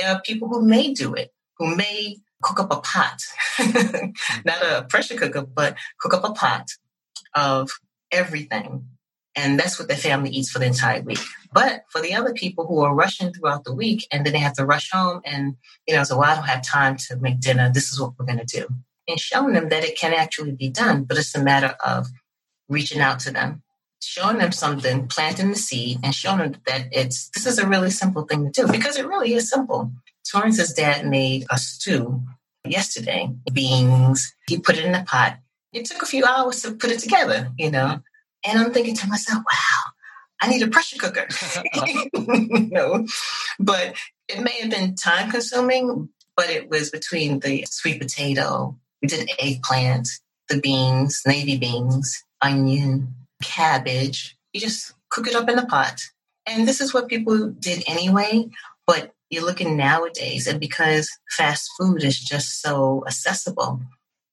There are people who may do it, who may cook up a pot, not a mm-hmm. pressure cooker, but cook up a pot of everything. And that's what the family eats for the entire week. But for the other people who are rushing throughout the week and then they have to rush home and, you know, so well, I don't have time to make dinner. This is what we're going to do. And showing them that it can actually be done, but it's a matter of reaching out to them, showing them something, planting the seed, and showing them that it's this is a really simple thing to do because it really is simple. Torrance's dad made a stew yesterday, beans. He put it in a pot. It took a few hours to put it together, you know. And I'm thinking to myself, wow, I need a pressure cooker. no, but it may have been time consuming, but it was between the sweet potato, we did eggplant, the beans, navy beans, onion, cabbage. You just cook it up in a pot. And this is what people did anyway, but you're looking nowadays, and because fast food is just so accessible,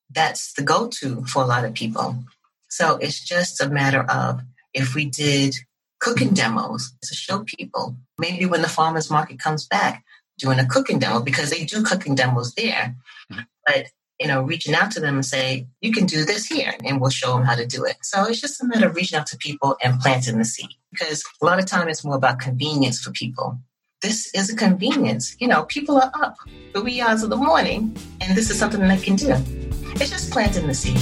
that's the go to for a lot of people. So it's just a matter of if we did cooking demos to show people, maybe when the farmers market comes back, doing a cooking demo because they do cooking demos there. Mm-hmm. But you know, reaching out to them and say, you can do this here, and we'll show them how to do it. So it's just a matter of reaching out to people and planting the seed because a lot of time it's more about convenience for people. This is a convenience. You know, people are up the wee hours of the morning, and this is something they can do. It's just planting the seed.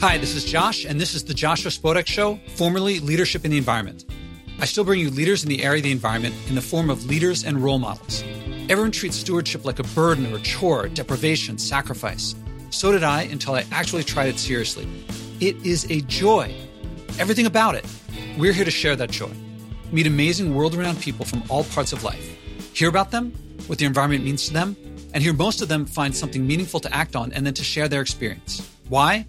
Hi, this is Josh, and this is the Joshua Spodek Show, formerly Leadership in the Environment. I still bring you leaders in the area of the environment in the form of leaders and role models. Everyone treats stewardship like a burden or a chore, deprivation, sacrifice. So did I until I actually tried it seriously. It is a joy. Everything about it. We're here to share that joy. Meet amazing world renowned people from all parts of life. Hear about them, what the environment means to them, and hear most of them find something meaningful to act on and then to share their experience. Why?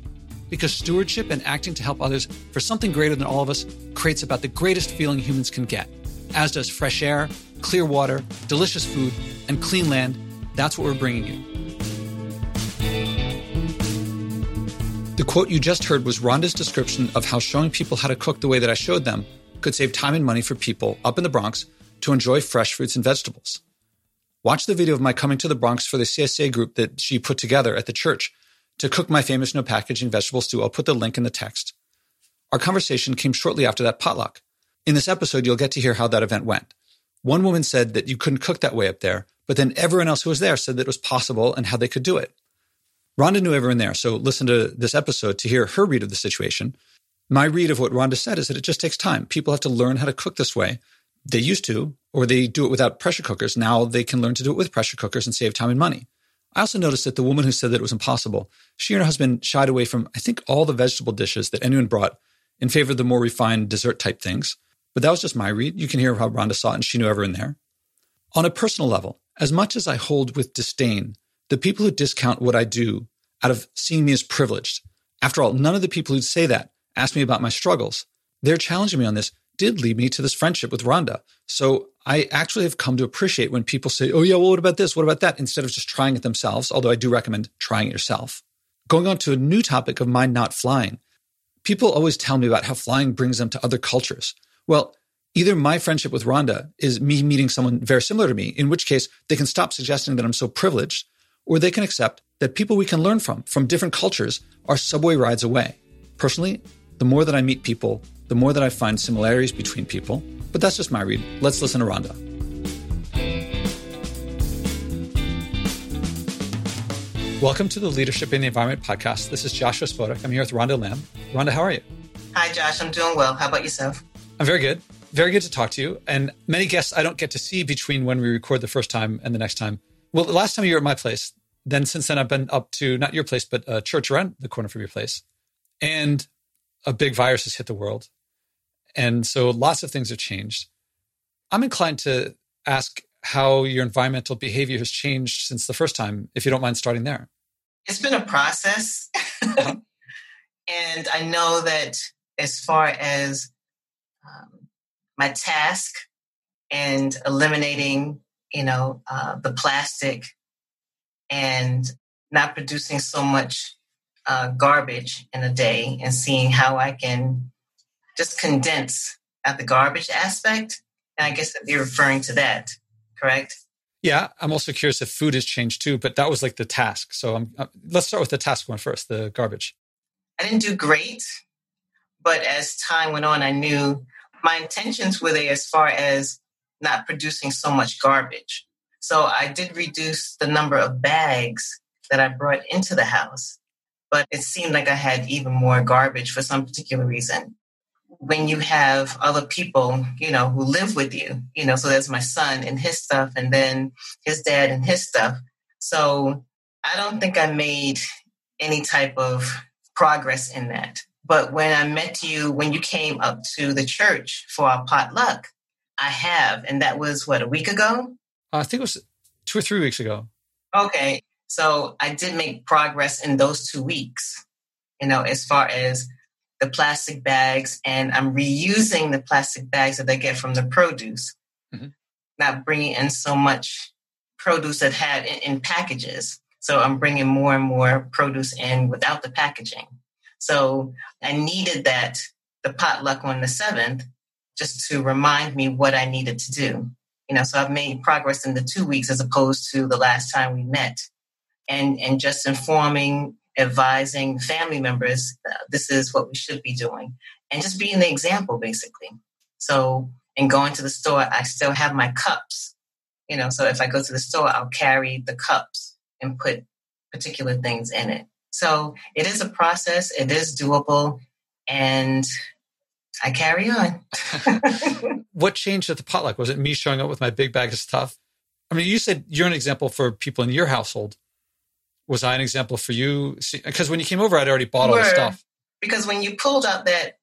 Because stewardship and acting to help others for something greater than all of us creates about the greatest feeling humans can get, as does fresh air, clear water, delicious food, and clean land. That's what we're bringing you. The quote you just heard was Rhonda's description of how showing people how to cook the way that I showed them could save time and money for people up in the Bronx to enjoy fresh fruits and vegetables. Watch the video of my coming to the Bronx for the CSA group that she put together at the church to cook my famous no packaging vegetable stew. I'll put the link in the text. Our conversation came shortly after that potluck. In this episode, you'll get to hear how that event went. One woman said that you couldn't cook that way up there, but then everyone else who was there said that it was possible and how they could do it. Rhonda knew everyone there, so listen to this episode to hear her read of the situation. My read of what Rhonda said is that it just takes time. People have to learn how to cook this way. They used to, or they do it without pressure cookers. Now they can learn to do it with pressure cookers and save time and money. I also noticed that the woman who said that it was impossible, she and her husband shied away from, I think, all the vegetable dishes that anyone brought in favor of the more refined dessert type things. But that was just my read. You can hear how Rhonda saw it, and she knew everyone there. On a personal level, as much as I hold with disdain the people who discount what I do out of seeing me as privileged, after all, none of the people who'd say that ask me about my struggles. They're challenging me on this did lead me to this friendship with Rhonda. So I actually have come to appreciate when people say, oh, yeah, well, what about this? What about that? Instead of just trying it themselves, although I do recommend trying it yourself. Going on to a new topic of mind not flying. People always tell me about how flying brings them to other cultures. Well, either my friendship with Rhonda is me meeting someone very similar to me, in which case they can stop suggesting that I'm so privileged, or they can accept that people we can learn from, from different cultures, are subway rides away. Personally, the more that I meet people, the more that I find similarities between people. But that's just my read. Let's listen to Rhonda. Welcome to the Leadership in the Environment podcast. This is Joshua Spodek. I'm here with Rhonda Lamb. Rhonda, how are you? Hi, Josh. I'm doing well. How about yourself? I'm very good. Very good to talk to you. And many guests I don't get to see between when we record the first time and the next time. Well, the last time you were at my place, then since then I've been up to not your place, but a church around the corner from your place. And a big virus has hit the world. And so lots of things have changed. I'm inclined to ask how your environmental behavior has changed since the first time, if you don't mind starting there. It's been a process. Uh-huh. and I know that as far as um, my task and eliminating, you know, uh, the plastic and not producing so much uh, garbage in a day and seeing how I can just condense at the garbage aspect And I guess you're referring to that, correct? Yeah, I'm also curious if food has changed too, but that was like the task. So I'm, uh, let's start with the task one first, the garbage. I didn't do great, but as time went on, I knew my intentions were there as far as not producing so much garbage. So I did reduce the number of bags that I brought into the house, but it seemed like I had even more garbage for some particular reason. When you have other people, you know, who live with you, you know, so there's my son and his stuff, and then his dad and his stuff. So I don't think I made any type of progress in that. But when I met you, when you came up to the church for our potluck, I have. And that was what, a week ago? I think it was two or three weeks ago. Okay. So I did make progress in those two weeks, you know, as far as the plastic bags, and I'm reusing the plastic bags that I get from the produce, mm-hmm. not bringing in so much produce that had in, in packages. So I'm bringing more and more produce in without the packaging. So I needed that, the potluck on the 7th, just to remind me what I needed to do. You know, so I've made progress in the two weeks as opposed to the last time we met. And, and just informing, advising family members, uh, this is what we should be doing. And just being the example, basically. So, in going to the store, I still have my cups. You know, so if I go to the store, I'll carry the cups and put particular things in it. So it is a process, it is doable, and I carry on. what changed at the potluck? Was it me showing up with my big bag of stuff? I mean, you said you're an example for people in your household. Was I an example for you? Because when you came over, I'd already bought all the stuff. Because when you pulled out that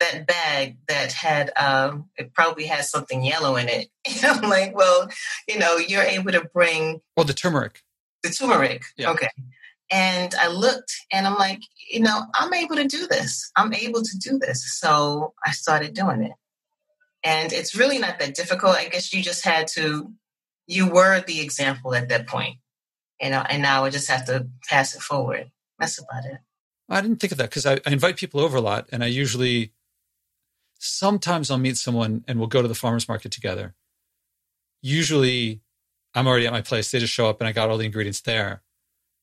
that bag that had um, it probably has something yellow in it, I'm like, well, you know, you're able to bring. Well, the turmeric. The turmeric. Yeah. Okay. And I looked and I'm like, you know, I'm able to do this. I'm able to do this. So I started doing it. And it's really not that difficult. I guess you just had to, you were the example at that point, you know, and now I just have to pass it forward. That's about it. I didn't think of that because I, I invite people over a lot and I usually, sometimes I'll meet someone and we'll go to the farmer's market together. Usually I'm already at my place. They just show up and I got all the ingredients there.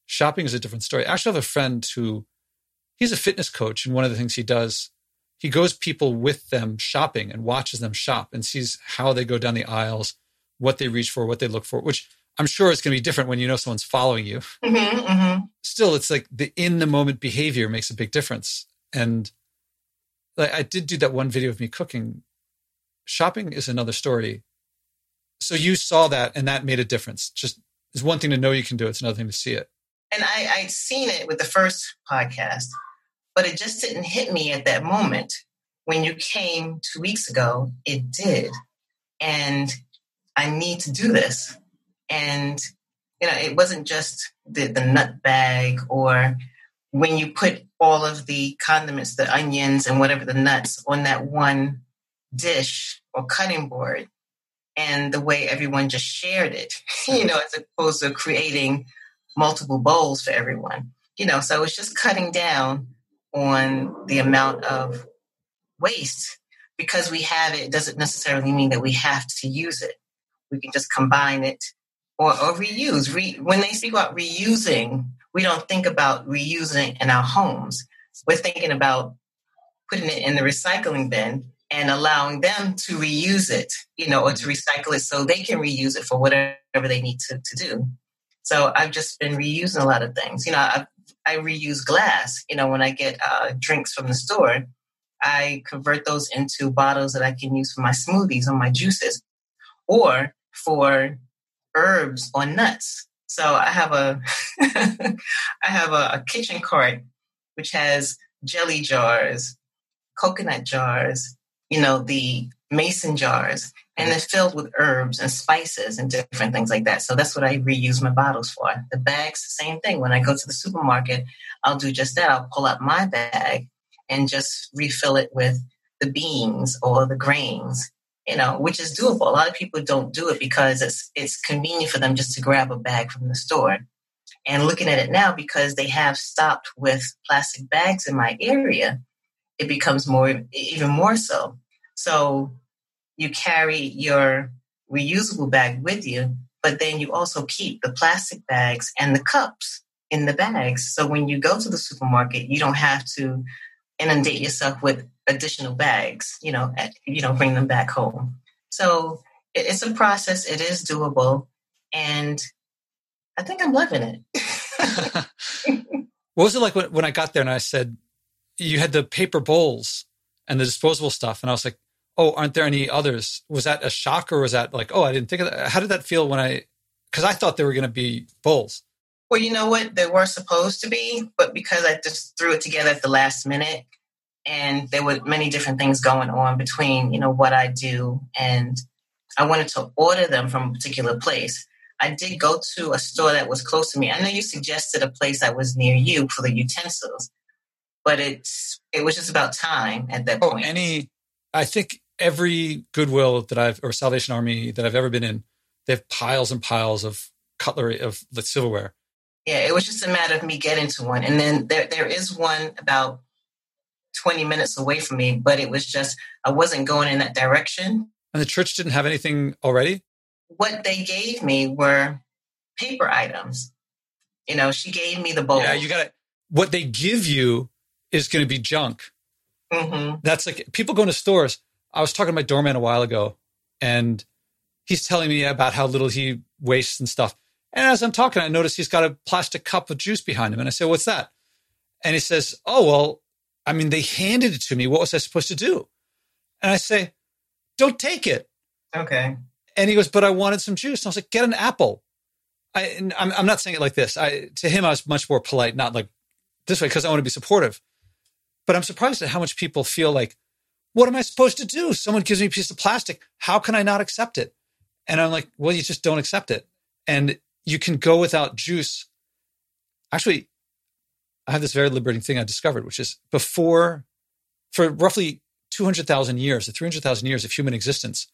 Shopping is a different story. I actually have a friend who he's a fitness coach, and one of the things he does, he goes people with them shopping and watches them shop and sees how they go down the aisles, what they reach for, what they look for, which I'm sure it's going to be different when you know someone's following you. Mm-hmm, mm-hmm. Still, it's like the in the moment behavior makes a big difference. And like I did do that one video of me cooking. Shopping is another story. So you saw that and that made a difference. Just it's one thing to know you can do it, it's another thing to see it and I, I'd seen it with the first podcast, but it just didn't hit me at that moment. When you came two weeks ago, it did. And I need to do this. And, you know, it wasn't just the, the nut bag or when you put all of the condiments, the onions and whatever the nuts on that one dish or cutting board and the way everyone just shared it, you know, as opposed to creating multiple bowls for everyone. You know, so it's just cutting down on the amount of waste because we have it doesn't necessarily mean that we have to use it. We can just combine it or, or reuse. Re, when they speak about reusing, we don't think about reusing in our homes. We're thinking about putting it in the recycling bin and allowing them to reuse it, you know, or to recycle it so they can reuse it for whatever they need to, to do. So I've just been reusing a lot of things. You know, I, I reuse glass. You know, when I get uh, drinks from the store, I convert those into bottles that I can use for my smoothies or my juices, or for herbs or nuts. So I have a I have a, a kitchen cart which has jelly jars, coconut jars, you know, the mason jars, and it's filled with herbs and spices and different things like that. So that's what I reuse my bottles for. The bags, same thing. When I go to the supermarket, I'll do just that. I'll pull out my bag and just refill it with the beans or the grains, you know, which is doable. A lot of people don't do it because it's it's convenient for them just to grab a bag from the store. And looking at it now, because they have stopped with plastic bags in my area, it becomes more even more so. So you carry your reusable bag with you, but then you also keep the plastic bags and the cups in the bags. So when you go to the supermarket, you don't have to inundate yourself with additional bags, you know, at, you know, bring them back home. So it, it's a process. It is doable. And I think I'm loving it. what was it like when, when I got there and I said, you had the paper bowls and the disposable stuff. And I was like, oh, aren't there any others? Was that a shock or was that like, oh, I didn't think of that? How did that feel when I, because I thought there were going to be bowls. Well, you know what? They were supposed to be, but because I just threw it together at the last minute and there were many different things going on between, you know, what I do and I wanted to order them from a particular place. I did go to a store that was close to me. I know you suggested a place that was near you for the utensils, but it's it was just about time at that oh, point. Any, I think every Goodwill that I've or Salvation Army that I've ever been in, they have piles and piles of cutlery of the silverware. Yeah, it was just a matter of me getting to one, and then there there is one about twenty minutes away from me, but it was just I wasn't going in that direction. And the church didn't have anything already. What they gave me were paper items. You know, she gave me the bowl. Yeah, you got it. What they give you is going to be junk. Mm-hmm. That's like people going to stores. I was talking to my doorman a while ago, and he's telling me about how little he wastes and stuff. And as I'm talking, I notice he's got a plastic cup of juice behind him. And I say, What's that? And he says, Oh, well, I mean, they handed it to me. What was I supposed to do? And I say, Don't take it. Okay. And he goes, But I wanted some juice. And I was like, Get an apple. I, I'm, I'm not saying it like this. I, to him, I was much more polite, not like this way, because I want to be supportive. But I'm surprised at how much people feel like, what am I supposed to do? Someone gives me a piece of plastic. How can I not accept it? And I'm like, well, you just don't accept it. And you can go without juice. Actually, I have this very liberating thing I discovered, which is before, for roughly 200,000 years, or 300,000 years of human existence,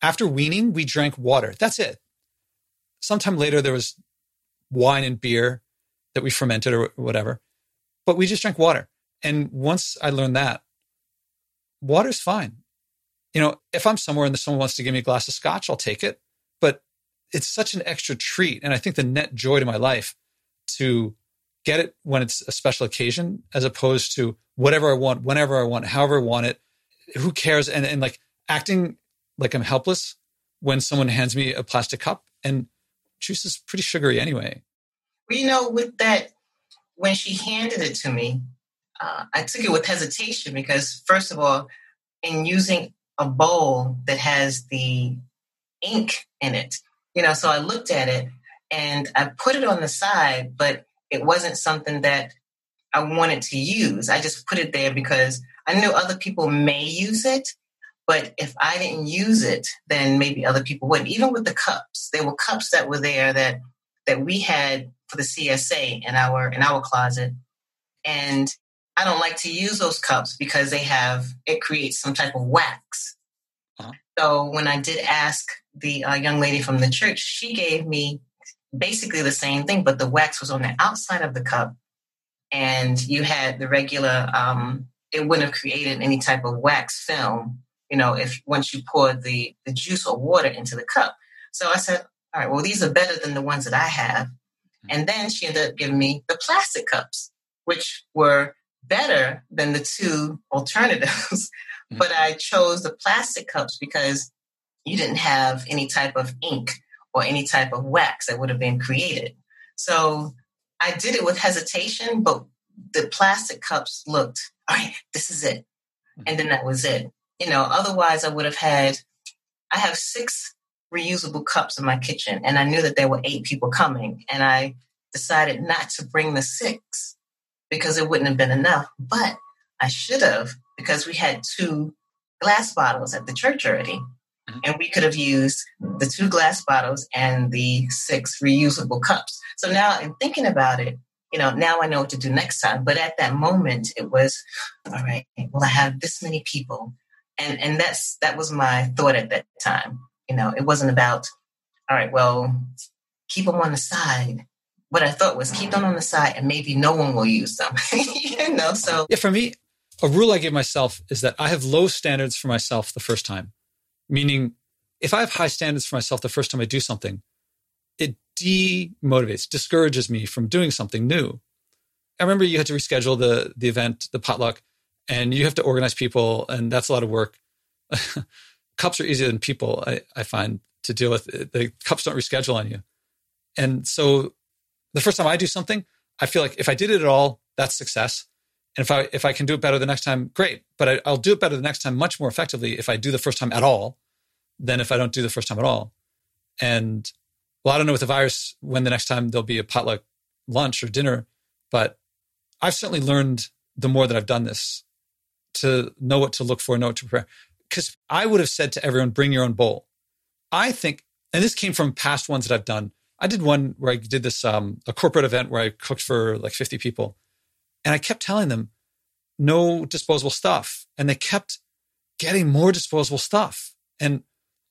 after weaning, we drank water. That's it. Sometime later, there was wine and beer that we fermented or whatever, but we just drank water. And once I learned that, water's fine. You know, if I'm somewhere and someone wants to give me a glass of scotch, I'll take it. But it's such an extra treat. And I think the net joy to my life to get it when it's a special occasion as opposed to whatever I want, whenever I want, however I want it. Who cares? And, and like acting like I'm helpless when someone hands me a plastic cup and juice is pretty sugary anyway. Well, you know, with that, when she handed it to me, uh, I took it with hesitation because, first of all, in using a bowl that has the ink in it, you know, so I looked at it and I put it on the side, but it wasn't something that I wanted to use. I just put it there because I knew other people may use it, but if I didn't use it, then maybe other people wouldn't. Even with the cups, there were cups that were there that that we had for the CSA in our in our closet, and I don't like to use those cups because they have it creates some type of wax. Uh-huh. So when I did ask the uh, young lady from the church, she gave me basically the same thing, but the wax was on the outside of the cup, and you had the regular. Um, it wouldn't have created any type of wax film, you know, if once you poured the the juice or water into the cup. So I said, all right, well, these are better than the ones that I have. Mm-hmm. And then she ended up giving me the plastic cups, which were better than the two alternatives. Mm-hmm. but I chose the plastic cups because you didn't have any type of ink or any type of wax that would have been created. So I did it with hesitation, but the plastic cups looked, all right, this is it. And then that was it. You know, otherwise I would have had, I have six reusable cups in my kitchen and I knew that there were eight people coming and I decided not to bring the six because it wouldn't have been enough. But I should have because we had two glass bottles at the church already. Mm-hmm. And we could have used the two glass bottles and the six reusable cups. So now, in thinking about it, you know, now I know what to do next time. But at that moment, it was, all right, well, I have this many people. And, and that's, that was my thought at that time. You know, it wasn't about, all right, well, keep them on the side what I thought was keep them on the side and maybe no one will use them. you know, so yeah, for me, a rule I give myself is that I have low standards for myself the first time. Meaning, if I have high standards for myself the first time I do something, it demotivates, discourages me from doing something new. I remember you had to reschedule the the event, the potluck, and you have to organize people, and that's a lot of work. cups are easier than people, I, I find, to deal with. The cups don't reschedule on you. And so the first time I do something, I feel like if I did it at all, that's success. And if I if I can do it better the next time, great. But I, I'll do it better the next time much more effectively if I do the first time at all than if I don't do the first time at all. And well, I don't know with the virus when the next time there'll be a potluck lunch or dinner, but I've certainly learned the more that I've done this to know what to look for, know what to prepare. Because I would have said to everyone, bring your own bowl. I think, and this came from past ones that I've done. I did one where I did this um, a corporate event where I cooked for like 50 people, and I kept telling them no disposable stuff, and they kept getting more disposable stuff, and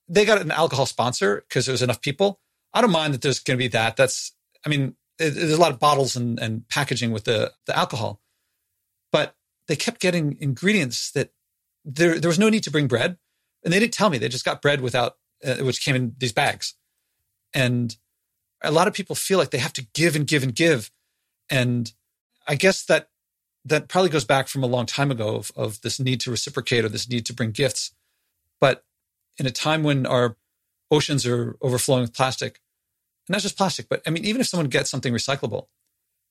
they got an alcohol sponsor because there was enough people. I don't mind that there's going to be that. That's, I mean, there's a lot of bottles and, and packaging with the the alcohol, but they kept getting ingredients that there there was no need to bring bread, and they didn't tell me. They just got bread without, uh, which came in these bags, and a lot of people feel like they have to give and give and give, and I guess that that probably goes back from a long time ago of, of this need to reciprocate or this need to bring gifts, but in a time when our oceans are overflowing with plastic, and not just plastic, but I mean, even if someone gets something recyclable,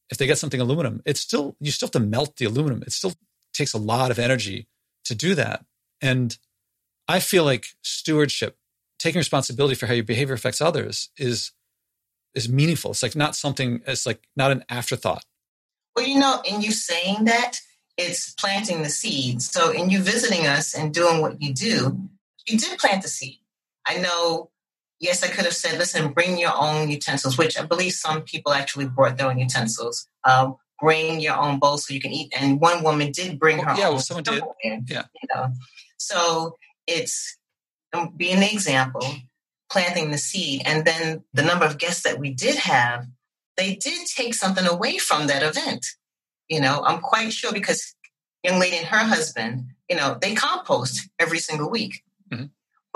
if they get something aluminum, it's still, you still have to melt the aluminum. It still takes a lot of energy to do that. And I feel like stewardship, taking responsibility for how your behavior affects others is, is meaningful. It's like not something, it's like not an afterthought. Well, you know, in you saying that, it's planting the seed. So in you visiting us and doing what you do, you did plant the seed. I know yes, I could have said, listen, bring your own utensils, which I believe some people actually brought their own utensils. Um, bring your own bowl so you can eat. And one woman did bring her yeah, own. Well, someone did. yeah. You know, so it's um, being the example, planting the seed, and then the number of guests that we did have, they did take something away from that event. You know, I'm quite sure because young lady and her husband, you know, they compost every single week. Mm-hmm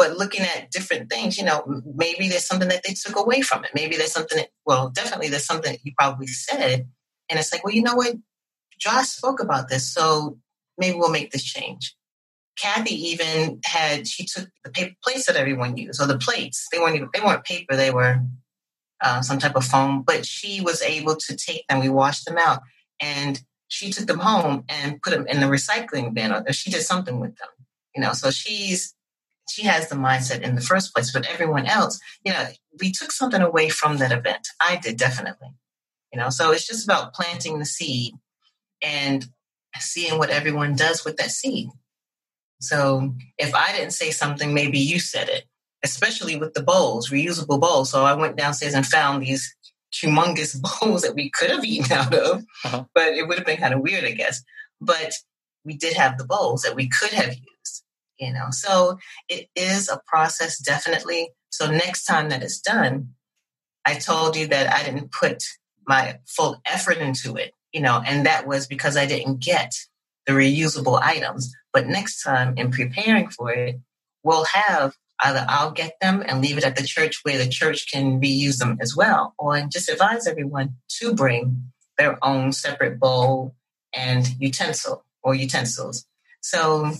but looking at different things, you know, maybe there's something that they took away from it. Maybe there's something that, well, definitely there's something that you probably said. And it's like, well, you know what? Josh spoke about this. So maybe we'll make this change. Kathy even had, she took the paper plates that everyone used, or the plates. They weren't even, they weren't paper, they were uh, some type of foam, but she was able to take them. We washed them out and she took them home and put them in the recycling bin or she did something with them, you know, so she's, she has the mindset in the first place. But everyone else, you know, we took something away from that event. I did definitely. You know, so it's just about planting the seed and seeing what everyone does with that seed. So if I didn't say something, maybe you said it, especially with the bowls, reusable bowls. So I went downstairs and found these humongous bowls that we could have eaten out of, uh-huh. but it would have been kind of weird, I guess. But we did have the bowls that we could have used you know so it is a process definitely so next time that it's done i told you that i didn't put my full effort into it you know and that was because i didn't get the reusable items but next time in preparing for it we'll have either i'll get them and leave it at the church where the church can reuse them as well or just advise everyone to bring their own separate bowl and utensil or utensils so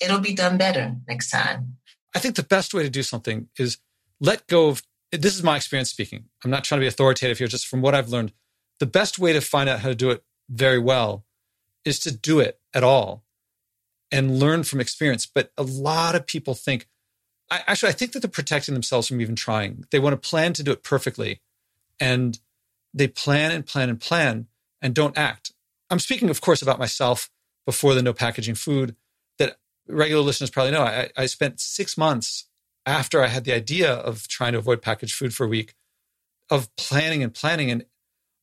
it'll be done better next time. I think the best way to do something is let go of this is my experience speaking. I'm not trying to be authoritative here, just from what I've learned. The best way to find out how to do it very well is to do it at all and learn from experience. But a lot of people think, I, actually, I think that they're protecting themselves from even trying. They want to plan to do it perfectly and they plan and plan and plan and don't act. I'm speaking, of course, about myself before the no packaging food that regular listeners probably know, I, I spent six months after I had the idea of trying to avoid packaged food for a week of planning and planning. And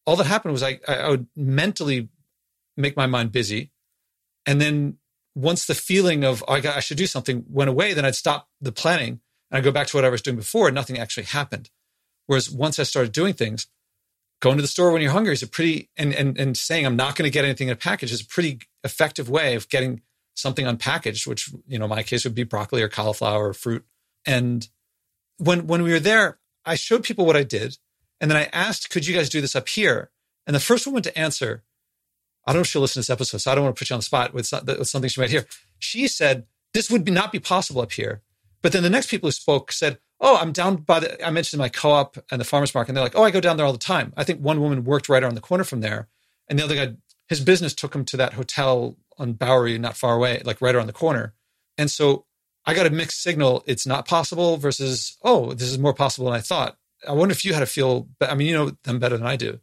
all that happened was I, I would mentally make my mind busy. And then once the feeling of, oh, I, should do something went away, then I'd stop the planning and I'd go back to what I was doing before and nothing actually happened. Whereas once I started doing things, going to the store when you're hungry is a pretty, and, and, and saying I'm not going to get anything in a package is a pretty effective way of getting something unpackaged, which, you know, my case would be broccoli or cauliflower or fruit And when when we were there, I showed people what I did, and then I asked, "Could you guys do this up here?" And the first woman to answer, I don't know if she'll listen to this episode, so I don't want to put you on the spot with, with something she might hear. She said, "This would be, not be possible up here." But then the next people who spoke said, "Oh, I'm down by the." I mentioned my co-op and the farmers market, and they're like, "Oh, I go down there all the time." I think one woman worked right around the corner from there, and the other guy, his business took him to that hotel on Bowery, not far away, like right around the corner. And so I got a mixed signal. It's not possible versus, oh, this is more possible than I thought. I wonder if you had to feel, I mean, you know them better than I do.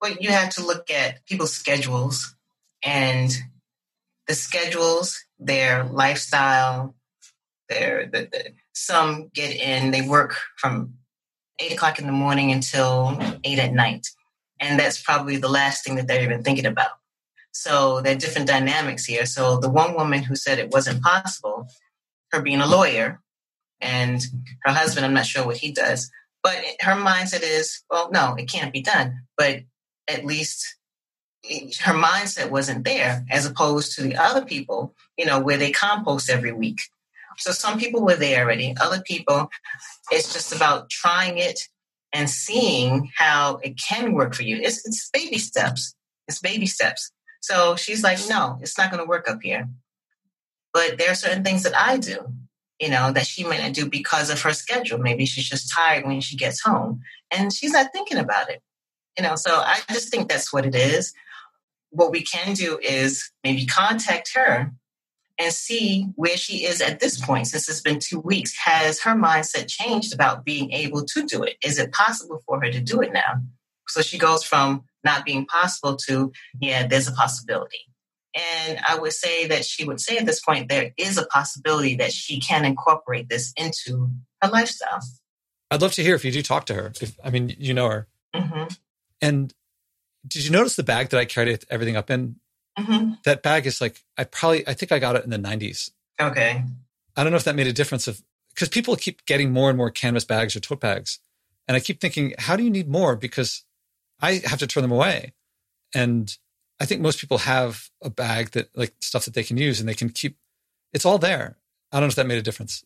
Well, you have to look at people's schedules and the schedules, their lifestyle, their, the, the, some get in, they work from eight o'clock in the morning until eight at night. And that's probably the last thing that they're even thinking about. So there are different dynamics here. So the one woman who said it wasn't possible, her being a lawyer, and her husband, I'm not sure what he does, but her mindset is, well, no, it can't be done. But at least her mindset wasn't there, as opposed to the other people, you know, where they compost every week. So some people were there already. Other people, it's just about trying it and seeing how it can work for you. It's, it's baby steps. It's baby steps. So she's like, no, it's not going to work up here. But there are certain things that I do, you know, that she may not do because of her schedule. Maybe she's just tired when she gets home and she's not thinking about it, you know. So I just think that's what it is. What we can do is maybe contact her and see where she is at this point since it's been two weeks. Has her mindset changed about being able to do it? Is it possible for her to do it now? So she goes from not being possible to, yeah, there's a possibility. And I would say that she would say at this point, there is a possibility that she can incorporate this into her lifestyle. I'd love to hear if you do talk to her. If, I mean, you know her. Mm-hmm. And did you notice the bag that I carried everything up in? Mm-hmm. That bag is like, I probably, I think I got it in the 90s. Okay. I don't know if that made a difference of, because people keep getting more and more canvas bags or tote bags. And I keep thinking, how do you need more? Because I have to turn them away. And I think most people have a bag that like stuff that they can use and they can keep it's all there. I don't know if that made a difference.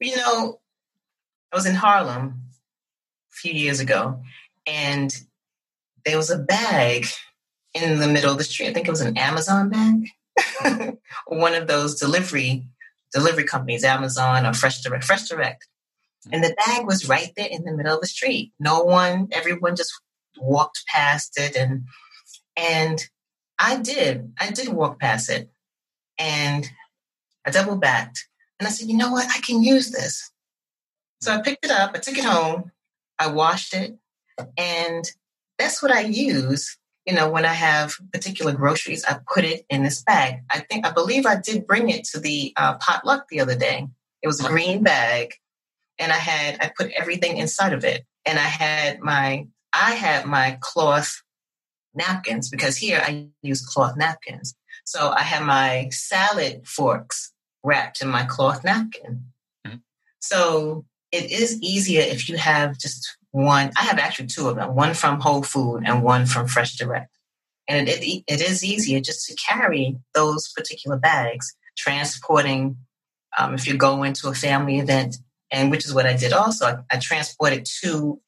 You know, I was in Harlem a few years ago and there was a bag in the middle of the street. I think it was an Amazon bag. One of those delivery delivery companies, Amazon or Fresh Direct, Fresh Direct. And the bag was right there in the middle of the street. No one, everyone just walked past it and and I did. I did walk past it. And I double backed. And I said, you know what? I can use this. So I picked it up, I took it home, I washed it, and that's what I use. You know, when I have particular groceries, I put it in this bag. I think, I believe I did bring it to the uh, potluck the other day. It was a green bag, and I had, I put everything inside of it. And I had my I had my cloth napkins because here I use cloth napkins. So I had my salad forks wrapped in my cloth napkin. Mm-hmm. So it is easier if you have just one. I have actually two of them, one from Whole Food and one from Fresh Direct. And it, it, it is easier just to carry those particular bags, transporting um, if you go into a family event, and which is what I did also. I, I transported two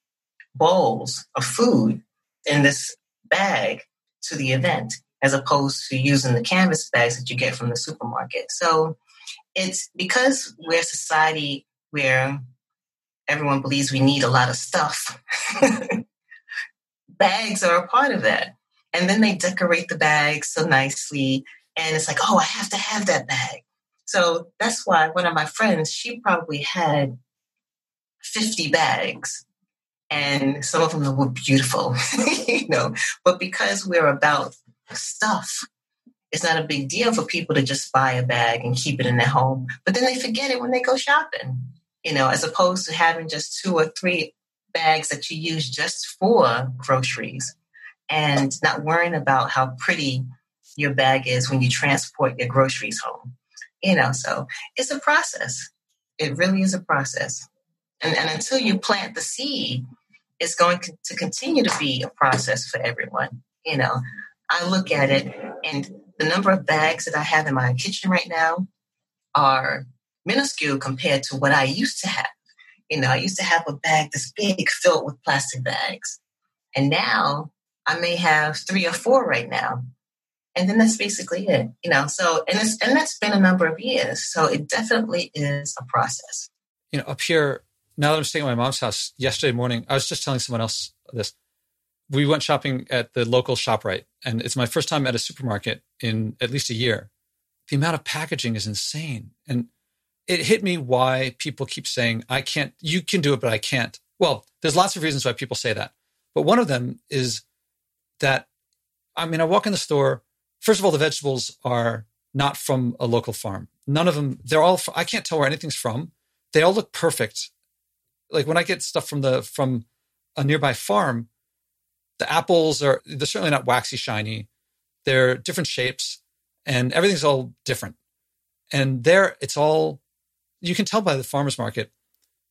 bowls of food in this bag to the event as opposed to using the canvas bags that you get from the supermarket. So it's because we're society where everyone believes we need a lot of stuff. bags are a part of that. And then they decorate the bags so nicely. And it's like, oh, I have to have that bag. So that's why one of my friends, she probably had 50 bags and some of them were beautiful, you know. But because we're about stuff, it's not a big deal for people to just buy a bag and keep it in their home. But then they forget it when they go shopping, you know, as opposed to having just two or three bags that you use just for groceries and not worrying about how pretty your bag is when you transport your groceries home. You know, so it's a process. It really is a process. And, and until you plant the seed, it's going to continue to be a process for everyone. You know, I look at it and the number of bags that I have in my kitchen right now are minuscule compared to what I used to have. You know, I used to have a bag this big filled with plastic bags. And now I may have three or four right now. And then that's basically it. You know, so and it's and that's been a number of years. So it definitely is a process. You know, up here, now that I'm staying at my mom's house, yesterday morning, I was just telling someone else this. We went shopping at the local ShopRite, and it's my first time at a supermarket in at least a year. The amount of packaging is insane. And it hit me why people keep saying, I can't, you can do it, but I can't. Well, there's lots of reasons why people say that. But one of them is that, I mean, I walk in the store. First of all, the vegetables are not from a local farm. None of them, they're all, I can't tell where anything's from. They all look perfect. Like when I get stuff from the, from a nearby farm, the apples are, they're certainly not waxy shiny. They're different shapes and everything's all different. And there, it's all you can tell by the farmer's market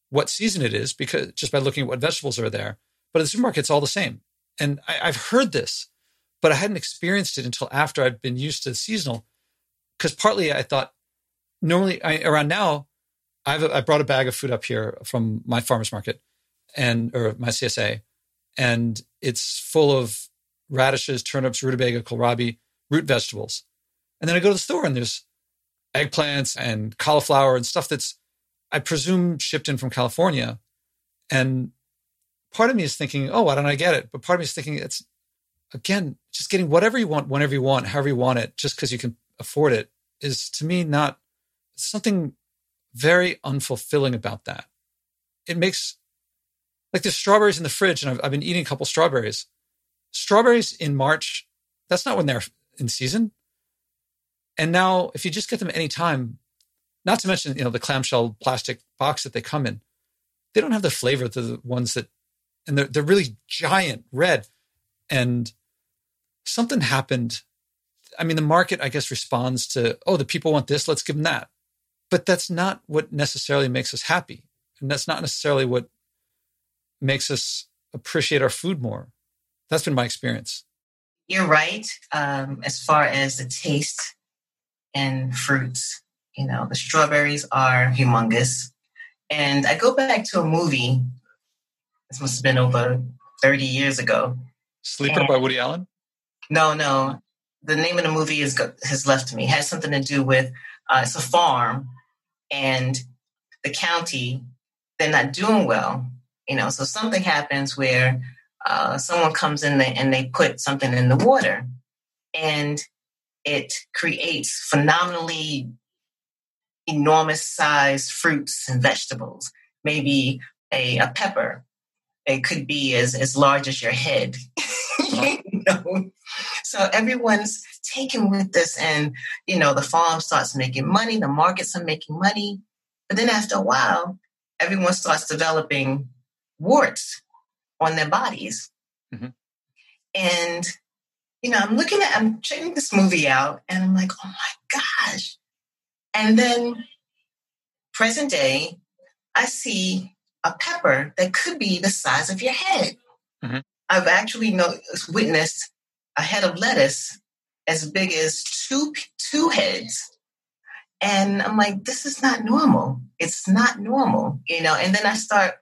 what season it is because just by looking at what vegetables are there. But at the supermarket, it's all the same. And I, have heard this, but I hadn't experienced it until after I'd been used to the seasonal. Because partly I thought normally I, around now, I've I brought a bag of food up here from my farmer's market and or my CSA, and it's full of radishes, turnips, rutabaga, kohlrabi, root vegetables. And then I go to the store and there's eggplants and cauliflower and stuff that's, I presume, shipped in from California. And part of me is thinking, oh, why don't I get it? But part of me is thinking it's, again, just getting whatever you want, whenever you want, however you want it, just because you can afford it is to me not something very unfulfilling about that. It makes like there's strawberries in the fridge, and I've, I've been eating a couple strawberries. Strawberries in March, that's not when they're in season. And now, if you just get them anytime, not to mention, you know, the clamshell plastic box that they come in, they don't have the flavor of the ones that, and they're, they're really giant red. And something happened. I mean, the market, I guess, responds to, oh, the people want this, let's give them that. But that's not what necessarily makes us happy. And that's not necessarily what makes us appreciate our food more. That's been my experience. You're right. Um, as far as the taste and fruits. You know, the strawberries are humongous. And I go back to a movie, this must have been over 30 years ago. Sleeper and, by Woody Allen? No, no. The name of the movie is has left me. It has something to do with uh, it's a farm and the county, they're not doing well. You know, so something happens where uh, someone comes in there and they put something in the water. And it creates phenomenally enormous sized fruits and vegetables, maybe a, a pepper. It could be as, as large as your head. you know? So everyone's taken with this, and you know, the farm starts making money, the markets are making money. But then after a while, everyone starts developing warts on their bodies. Mm-hmm. And you know, I'm looking at, I'm checking this movie out and I'm like, oh my gosh. And then present day, I see a pepper that could be the size of your head. Mm-hmm. I've actually know, witnessed a head of lettuce as big as two two heads. And I'm like, this is not normal. It's not normal, you know. And then I start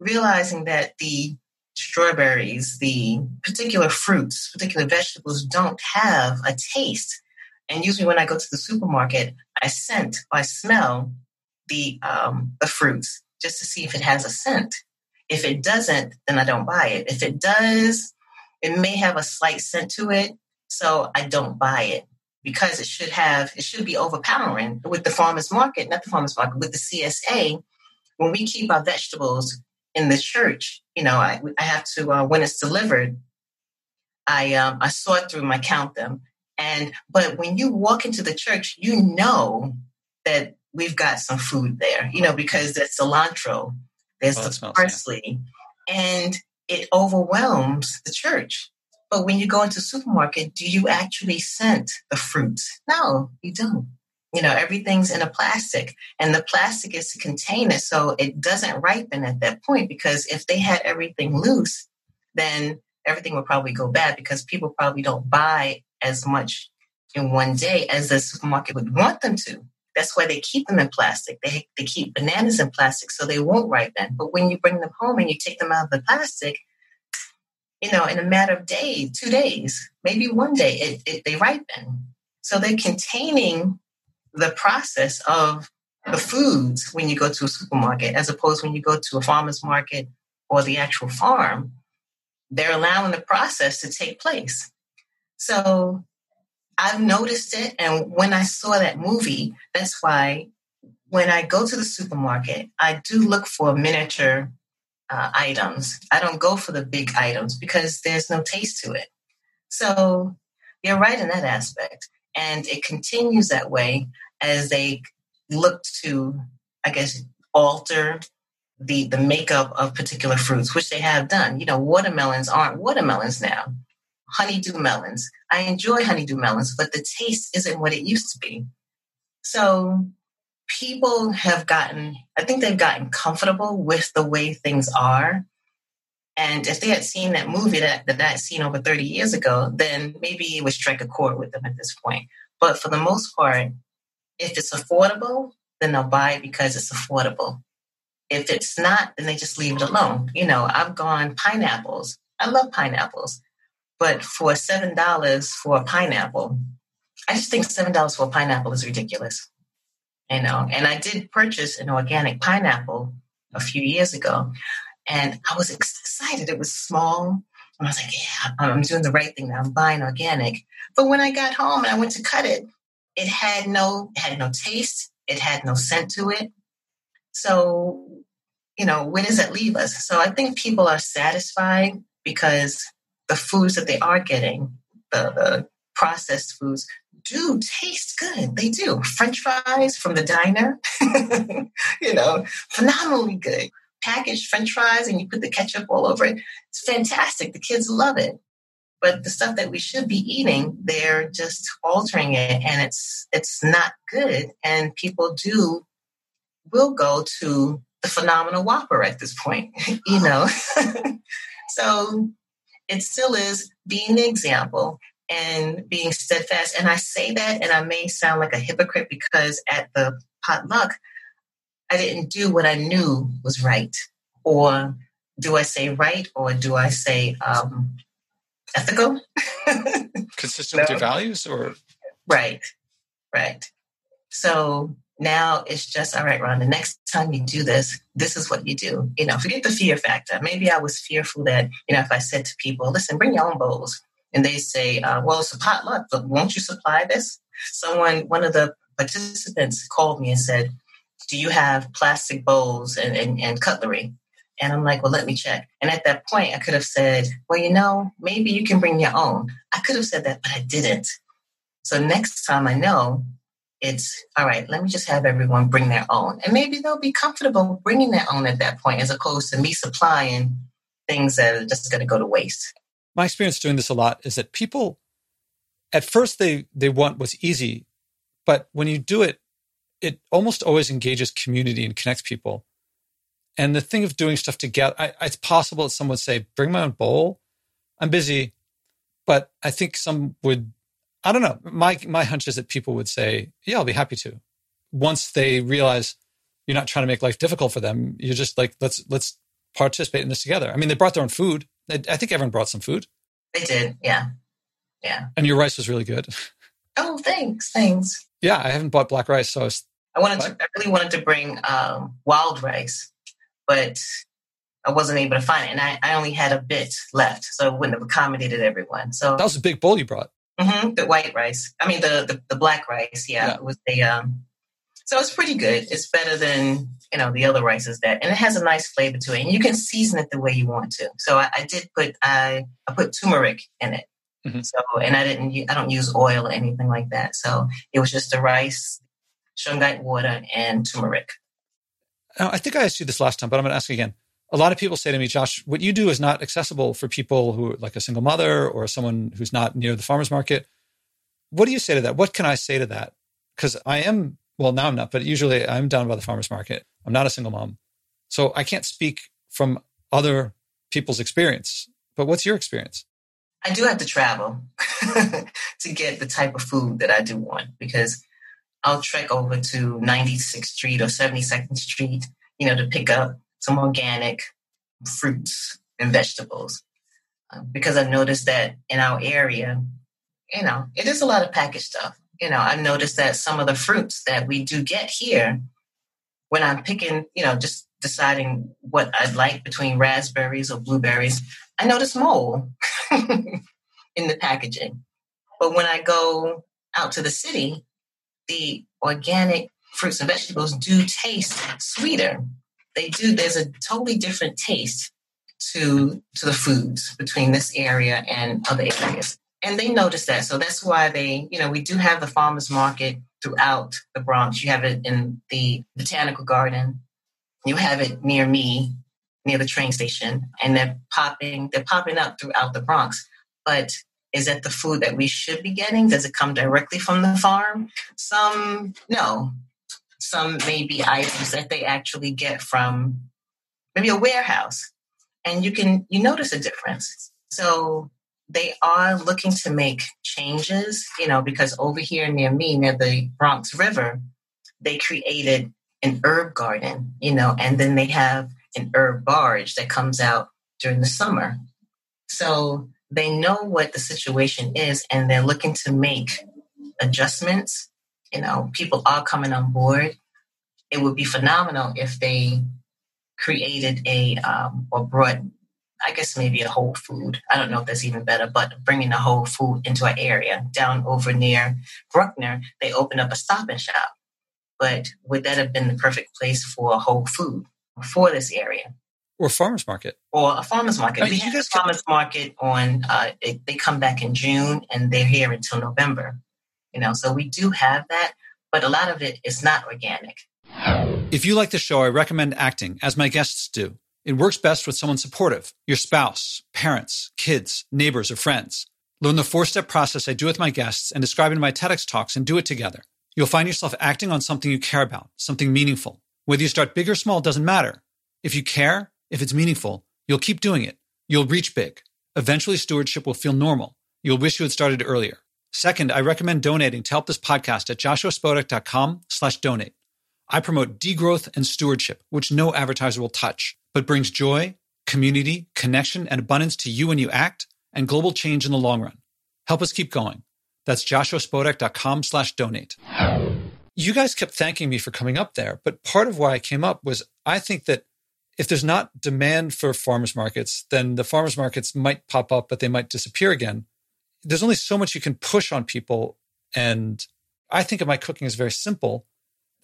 realizing that the strawberries, the particular fruits, particular vegetables don't have a taste. And usually when I go to the supermarket, I scent, I smell the um, the fruits just to see if it has a scent. If it doesn't, then I don't buy it. If it does, it may have a slight scent to it, so I don't buy it because it should have it should be overpowering with the farmers market, not the farmers market, with the CSA. When we keep our vegetables in the church, you know, I, I have to, uh, when it's delivered, I, um, I sort through them, I count them. And, but when you walk into the church, you know that we've got some food there, you know, because there's cilantro, there's oh, the parsley, and it overwhelms the church. But when you go into supermarket, do you actually scent the fruits? No, you don't you know everything's in a plastic and the plastic is to contain it so it doesn't ripen at that point because if they had everything loose then everything would probably go bad because people probably don't buy as much in one day as the supermarket would want them to That's why they keep them in plastic. They, they keep bananas in plastic so they won't ripen. But when you bring them home and you take them out of the plastic, you know, in a matter of days, two days, maybe one day, it, it, they ripen. So they're containing the process of the foods when you go to a supermarket, as opposed when you go to a farmer's market or the actual farm. They're allowing the process to take place. So I've noticed it. And when I saw that movie, that's why when I go to the supermarket, I do look for miniature uh, items. I don't go for the big items because there's no taste to it. So you're right in that aspect. And it continues that way as they look to, I guess, alter the, the makeup of particular fruits, which they have done. You know, watermelons aren't watermelons now honeydew melons. I enjoy honeydew melons, but the taste isn't what it used to be. So people have gotten, I think they've gotten comfortable with the way things are. And if they had seen that movie that, that seen over 30 years ago, then maybe it would strike a chord with them at this point. But for the most part, if it's affordable, then they'll buy it because it's affordable. If it's not, then they just leave it alone. You know, I've gone pineapples. I love pineapples. But for seven dollars for a pineapple, I just think seven dollars for a pineapple is ridiculous. You know, and I did purchase an organic pineapple a few years ago, and I was excited. It was small, and I was like, "Yeah, I'm doing the right thing. Now. I'm buying organic." But when I got home and I went to cut it, it had no had no taste. It had no scent to it. So, you know, where does that leave us? So I think people are satisfied because the foods that they are getting, the, the processed foods, do taste good. They do. French fries from the diner, you know, phenomenally good. Packaged French fries and you put the ketchup all over it. It's fantastic. The kids love it. But the stuff that we should be eating, they're just altering it and it's it's not good. And people do will go to the phenomenal whopper at this point, you know. so it still is being the example and being steadfast. And I say that, and I may sound like a hypocrite because at the potluck, I didn't do what I knew was right. Or do I say right or do I say um, ethical? Consistent no. with your values or? Right, right. So now it's just all right, Ron. The next time you do this, this is what you do. You know, forget the fear factor. Maybe I was fearful that you know if I said to people, "Listen, bring your own bowls," and they say, uh, "Well, it's a potluck, but won't you supply this?" Someone, one of the participants, called me and said, "Do you have plastic bowls and, and, and cutlery?" And I'm like, well, let me check. And at that point, I could have said, well, you know, maybe you can bring your own. I could have said that, but I didn't. So next time I know, it's all right, let me just have everyone bring their own. And maybe they'll be comfortable bringing their own at that point as opposed to me supplying things that are just going to go to waste. My experience doing this a lot is that people, at first, they, they want what's easy, but when you do it, it almost always engages community and connects people. And the thing of doing stuff together, I, it's possible that someone would say, bring my own bowl. I'm busy. But I think some would I don't know. My my hunch is that people would say, "Yeah, I'll be happy to." Once they realize you're not trying to make life difficult for them, you're just like, "Let's let's participate in this together." I mean, they brought their own food. I think everyone brought some food. They did, yeah, yeah. And your rice was really good. Oh, thanks, thanks. Yeah, I haven't bought black rice, so I, was, I wanted to. I really wanted to bring um, wild rice, but I wasn't able to find it, and I, I only had a bit left, so it wouldn't have accommodated everyone. So that was a big bowl you brought. Mm-hmm, the white rice. I mean, the the, the black rice. Yeah, yeah, it was the. Um, so it's pretty good. It's better than you know the other rices that, and it has a nice flavor to it. And you can season it the way you want to. So I, I did put I I put turmeric in it. Mm-hmm. So and I didn't I don't use oil or anything like that. So it was just the rice, shungite water, and turmeric. Now, I think I asked you this last time, but I'm going to ask again a lot of people say to me, Josh, what you do is not accessible for people who like a single mother or someone who's not near the farmer's market. What do you say to that? What can I say to that? Because I am, well, now I'm not, but usually I'm down by the farmer's market. I'm not a single mom. So I can't speak from other people's experience. But what's your experience? I do have to travel to get the type of food that I do want because I'll trek over to 96th Street or 72nd Street, you know, to pick up some organic fruits and vegetables. Uh, because I've noticed that in our area, you know, it is a lot of packaged stuff. You know, I've noticed that some of the fruits that we do get here, when I'm picking, you know, just deciding what I'd like between raspberries or blueberries, I notice mold in the packaging. But when I go out to the city, the organic fruits and vegetables do taste sweeter. They do, there's a totally different taste to to the foods between this area and other areas. And they notice that. So that's why they, you know, we do have the farmers market throughout the Bronx. You have it in the botanical garden. You have it near me, near the train station, and they're popping, they're popping up throughout the Bronx. But is that the food that we should be getting? Does it come directly from the farm? Some, no. Some may be items that they actually get from maybe a warehouse. And you can, you notice a difference. So they are looking to make changes, you know, because over here near me, near the Bronx River, they created an herb garden, you know, and then they have an herb barge that comes out during the summer. So they know what the situation is and they're looking to make adjustments. You know, people are coming on board. It would be phenomenal if they created a um, or brought, I guess maybe a whole food. I don't know if that's even better, but bringing a whole food into an area down over near Bruckner, they opened up a stop and shop. But would that have been the perfect place for a whole food for this area? Or farmers market or a farmers market. I mean, we have a farmers market on. Uh, it, they come back in June and they're here until November. You know, so we do have that, but a lot of it is not organic. If you like the show, I recommend acting, as my guests do. It works best with someone supportive: your spouse, parents, kids, neighbors, or friends. Learn the four-step process I do with my guests and describe in my TEDx talks, and do it together. You'll find yourself acting on something you care about, something meaningful. Whether you start big or small doesn't matter. If you care if it's meaningful, you'll keep doing it. You'll reach big. Eventually, stewardship will feel normal. You'll wish you had started earlier. Second, I recommend donating to help this podcast at joshuaspodek.com slash donate. I promote degrowth and stewardship, which no advertiser will touch, but brings joy, community, connection, and abundance to you when you act and global change in the long run. Help us keep going. That's joshuaspodek.com slash donate. You guys kept thanking me for coming up there, but part of why I came up was I think that if there's not demand for farmers markets, then the farmers markets might pop up, but they might disappear again. There's only so much you can push on people. And I think of my cooking as very simple.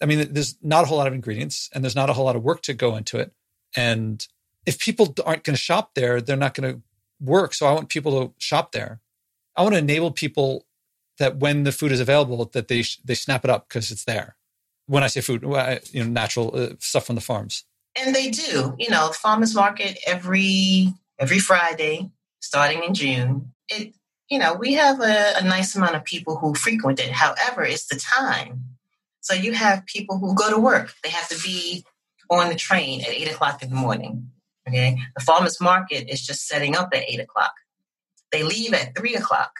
I mean, there's not a whole lot of ingredients and there's not a whole lot of work to go into it. And if people aren't going to shop there, they're not going to work. So I want people to shop there. I want to enable people that when the food is available, that they they snap it up because it's there. When I say food, you know, natural uh, stuff from the farms and they do. You know, farmers market every every Friday, starting in June. It you know we have a, a nice amount of people who frequent it. However, it's the time. So you have people who go to work. They have to be on the train at eight o'clock in the morning. Okay, the farmers market is just setting up at eight o'clock. They leave at three o'clock,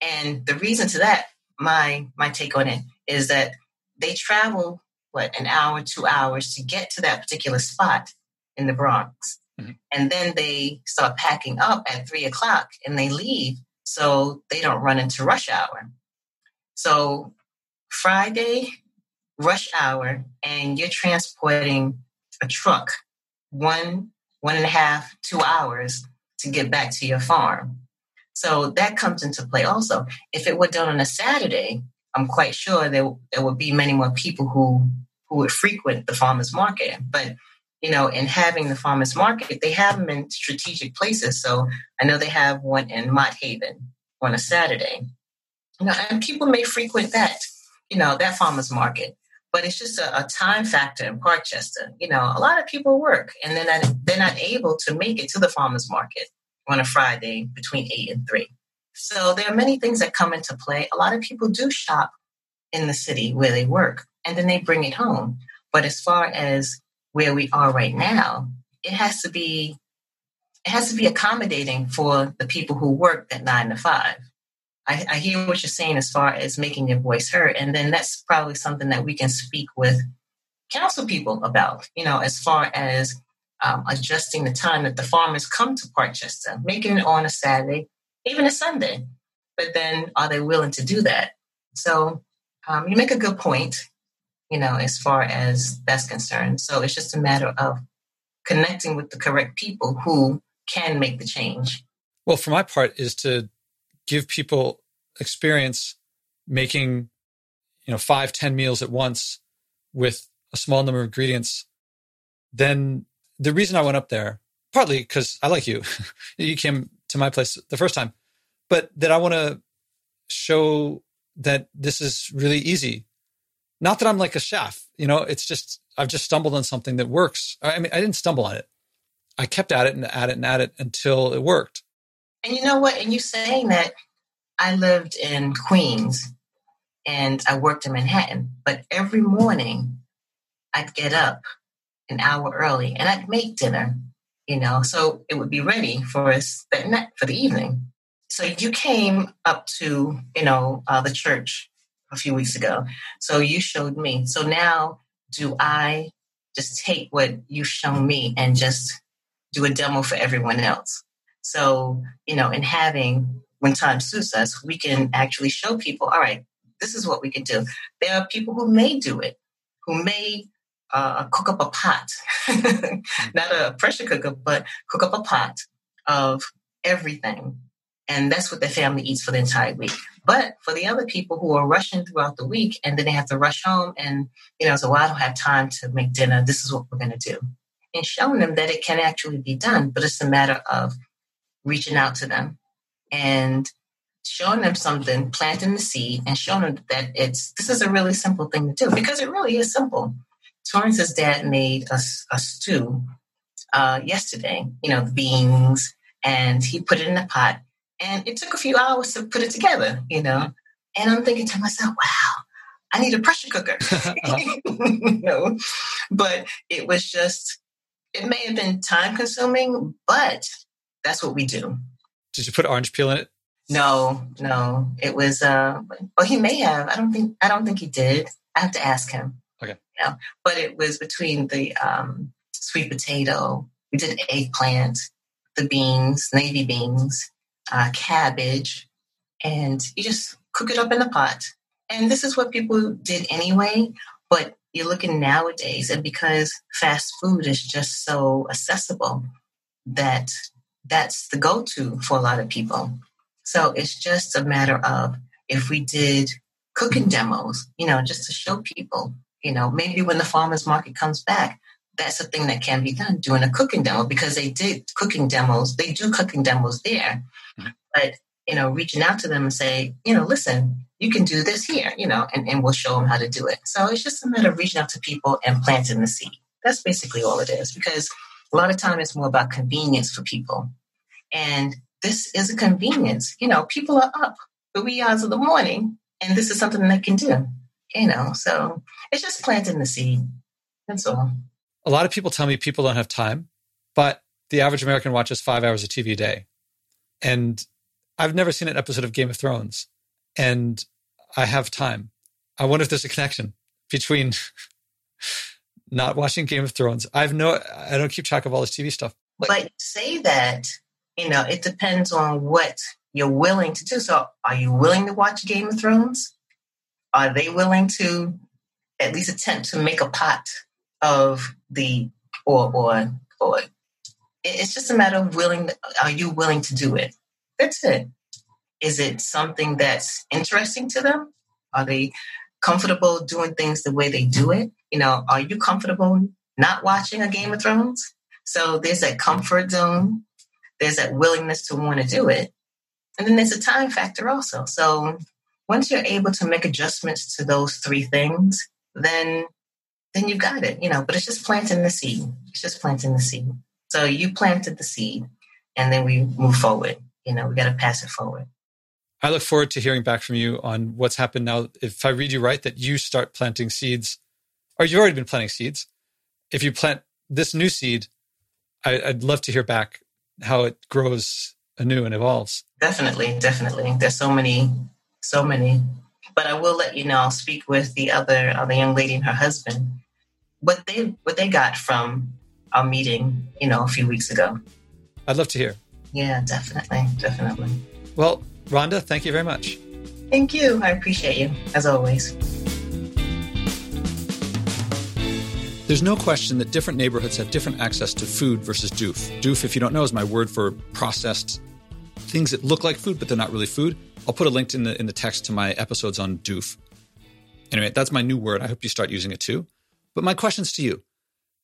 and the reason to that, my my take on it is that they travel what an hour, two hours to get to that particular spot in the Bronx. Mm-hmm. And then they start packing up at three o'clock and they leave so they don't run into rush hour. So Friday, rush hour, and you're transporting a truck one, one and a half, two hours to get back to your farm. So that comes into play also. If it were done on a Saturday, I'm quite sure there, there would be many more people who who would frequent the farmers market. But you know, in having the farmers market, they have them in strategic places. So I know they have one in Mott Haven on a Saturday. You know, and people may frequent that, you know, that farmers market. But it's just a, a time factor in Parkchester. You know, a lot of people work and they're not they're not able to make it to the farmers market on a Friday between eight and three. So there are many things that come into play. A lot of people do shop in the city where they work and then they bring it home. But as far as where we are right now, it has to be it has to be accommodating for the people who work that nine to five. I, I hear what you're saying as far as making your voice heard. And then that's probably something that we can speak with council people about, you know, as far as um, adjusting the time that the farmers come to Parkchester, making it on a Saturday, even a Sunday. But then are they willing to do that? So um, you make a good point, you know, as far as that's concerned. So it's just a matter of connecting with the correct people who can make the change. Well, for my part, is to give people experience making, you know, five, ten meals at once with a small number of ingredients. Then the reason I went up there, partly because I like you, you came to my place the first time, but that I want to show that this is really easy. Not that I'm like a chef, you know, it's just, I've just stumbled on something that works. I mean, I didn't stumble on it. I kept at it and at it and at it until it worked. And you know what? And you saying that I lived in Queens and I worked in Manhattan, but every morning I'd get up an hour early and I'd make dinner, you know, so it would be ready for us that night for the evening. So you came up to, you know, uh, the church a few weeks ago. So you showed me. So now do I just take what you've shown me and just do a demo for everyone else? So, you know, in having when time suits us, we can actually show people, all right, this is what we can do. There are people who may do it, who may uh, cook up a pot, not a pressure cooker, but cook up a pot of everything. And that's what the family eats for the entire week. But for the other people who are rushing throughout the week and then they have to rush home and, you know, so well, I don't have time to make dinner. This is what we're going to do. And showing them that it can actually be done, but it's a matter of reaching out to them and showing them something, planting the seed and showing them that it's, this is a really simple thing to do because it really is simple. Torrance's dad made a, a stew uh, yesterday, you know, the beans, and he put it in a pot. And it took a few hours to put it together, you know. And I'm thinking to myself, wow, I need a pressure cooker. no, but it was just, it may have been time consuming, but that's what we do. Did you put orange peel in it? No, no. It was, uh, well, he may have. I don't think, I don't think he did. I have to ask him. You know, but it was between the um, sweet potato, we did eggplant, the beans, navy beans, uh, cabbage, and you just cook it up in the pot. And this is what people did anyway, but you're looking nowadays, and because fast food is just so accessible, that that's the go-to for a lot of people. So it's just a matter of if we did cooking demos, you know, just to show people you know, maybe when the farmers market comes back, that's a thing that can be done doing a cooking demo because they did cooking demos. They do cooking demos there, mm-hmm. but you know, reaching out to them and say, you know, listen, you can do this here, you know, and, and we'll show them how to do it. So it's just a matter of reaching out to people and planting the seed. That's basically all it is because a lot of time it's more about convenience for people. And this is a convenience. You know, people are up the wee hours of the morning and this is something they can do you know, so it's just planting the seed. That's all. A lot of people tell me people don't have time, but the average American watches five hours of TV a day. And I've never seen an episode of Game of Thrones, and I have time. I wonder if there's a connection between not watching Game of Thrones. I've no, I don't keep track of all this TV stuff. But, but say that, you know, it depends on what you're willing to do. So, are you willing to watch Game of Thrones? are they willing to at least attempt to make a pot of the or or or it's just a matter of willing are you willing to do it? That's it. Is it something that's interesting to them? Are they comfortable doing things the way they do it? You know are you comfortable not watching a game of thrones? So there's that comfort zone. There's that willingness to want to do it. And then there's a time factor also. So once you're able to make adjustments to those three things, then then you've got it, you know, but it's just planting the seed. It's just planting the seed. So you planted the seed and then we move forward. You know, we got to pass it forward. I look forward to hearing back from you on what's happened now. If I read you right, that you start planting seeds, or you've already been planting seeds. If you plant this new seed, I, would love to hear back how it grows anew and evolves. Definitely, definitely. There's so many, so many. But I will let you know. I'll speak with the other, uh, the young lady and her husband. What they what they got from our meeting, you know, a few weeks ago. I'd love to hear. Yeah, definitely, definitely. Well, Rhonda, thank you very much. Thank you. I appreciate you as always. There's no question that different neighborhoods have different access to food versus doof. Doof, if you don't know, is my word for processed things that look like food, but they're not really food. I'll put a link in the in the text to my episodes on doof. Anyway, that's my new word. I hope you start using it too. But my question's to you.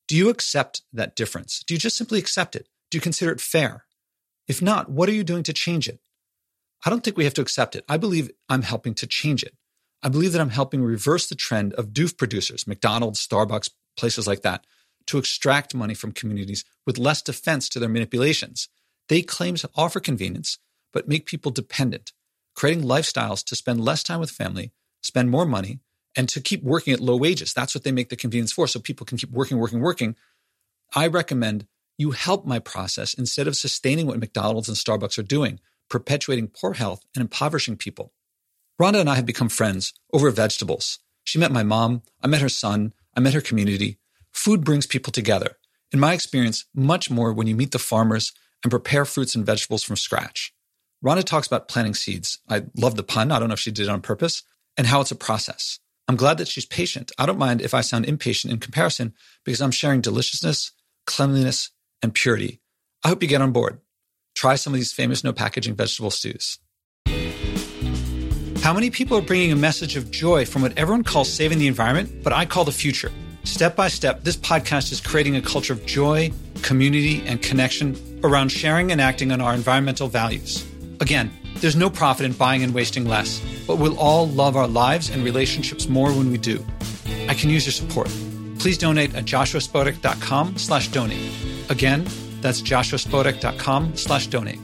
Do you accept that difference? Do you just simply accept it? Do you consider it fair? If not, what are you doing to change it? I don't think we have to accept it. I believe I'm helping to change it. I believe that I'm helping reverse the trend of doof producers, McDonald's, Starbucks, places like that, to extract money from communities with less defense to their manipulations. They claim to offer convenience, but make people dependent, creating lifestyles to spend less time with family, spend more money, and to keep working at low wages. That's what they make the convenience for, so people can keep working, working, working. I recommend you help my process instead of sustaining what McDonald's and Starbucks are doing, perpetuating poor health and impoverishing people. Rhonda and I have become friends over vegetables. She met my mom, I met her son, I met her community. Food brings people together. In my experience, much more when you meet the farmers and prepare fruits and vegetables from scratch. Rhonda talks about planting seeds. I love the pun. I don't know if she did it on purpose and how it's a process. I'm glad that she's patient. I don't mind if I sound impatient in comparison because I'm sharing deliciousness, cleanliness, and purity. I hope you get on board. Try some of these famous no packaging vegetable stews. How many people are bringing a message of joy from what everyone calls saving the environment, but I call the future? Step by step, this podcast is creating a culture of joy, community, and connection around sharing and acting on our environmental values. Again, there's no profit in buying and wasting less, but we'll all love our lives and relationships more when we do. I can use your support. Please donate at joshuaspodek.com slash donate. Again, that's joshuaspodek.com slash donate.